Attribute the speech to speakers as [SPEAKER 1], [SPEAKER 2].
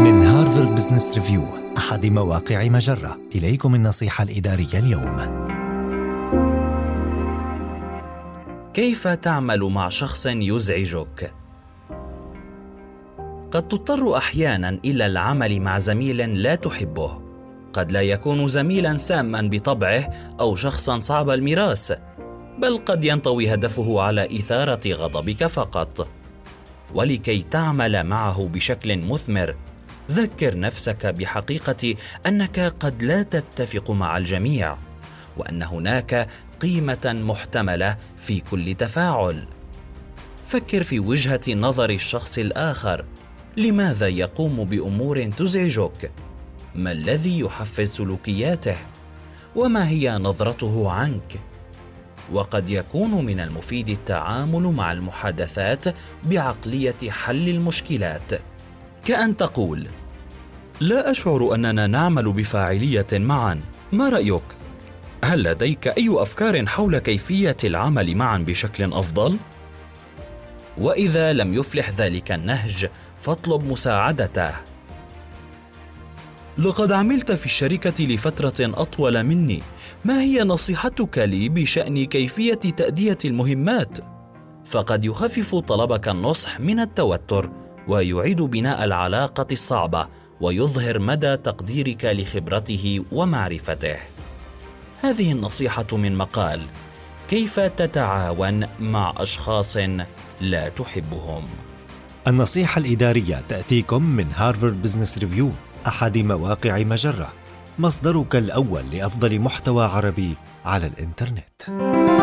[SPEAKER 1] من هارفارد بزنس ريفيو أحد مواقع مجرة. إليكم النصيحة الإدارية اليوم.
[SPEAKER 2] كيف تعمل مع شخص يزعجك؟ قد تضطر أحيانا إلى العمل مع زميل لا تحبه. قد لا يكون زميلا ساما بطبعه أو شخصا صعب المراس بل قد ينطوي هدفه على إثارة غضبك فقط. ولكي تعمل معه بشكل مثمر ذكر نفسك بحقيقة أنك قد لا تتفق مع الجميع وأن هناك قيمة محتملة في كل تفاعل. فكر في وجهة نظر الشخص الآخر. لماذا يقوم بأمور تزعجك؟ ما الذي يحفز سلوكياته؟ وما هي نظرته عنك؟ وقد يكون من المفيد التعامل مع المحادثات بعقلية حل المشكلات. كأن تقول لا أشعر أننا نعمل بفاعلية معا. ما رأيك؟ هل لديك أي أفكار حول كيفية العمل معا بشكل أفضل؟ وإذا لم يفلح ذلك النهج فاطلب مساعدته. لقد عملت في الشركة لفترة أطول مني. ما هي نصيحتك لي بشأن كيفية تأدية المهمات؟ فقد يخفف طلبك النصح من التوتر ويعيد بناء العلاقة الصعبة ويظهر مدى تقديرك لخبرته ومعرفته هذه النصيحة من مقال كيف تتعاون مع أشخاص لا تحبهم
[SPEAKER 1] النصيحة الإدارية تأتيكم من هارفارد بزنس ريفيو أحد مواقع مجرة مصدرك الأول لأفضل محتوى عربي على الإنترنت.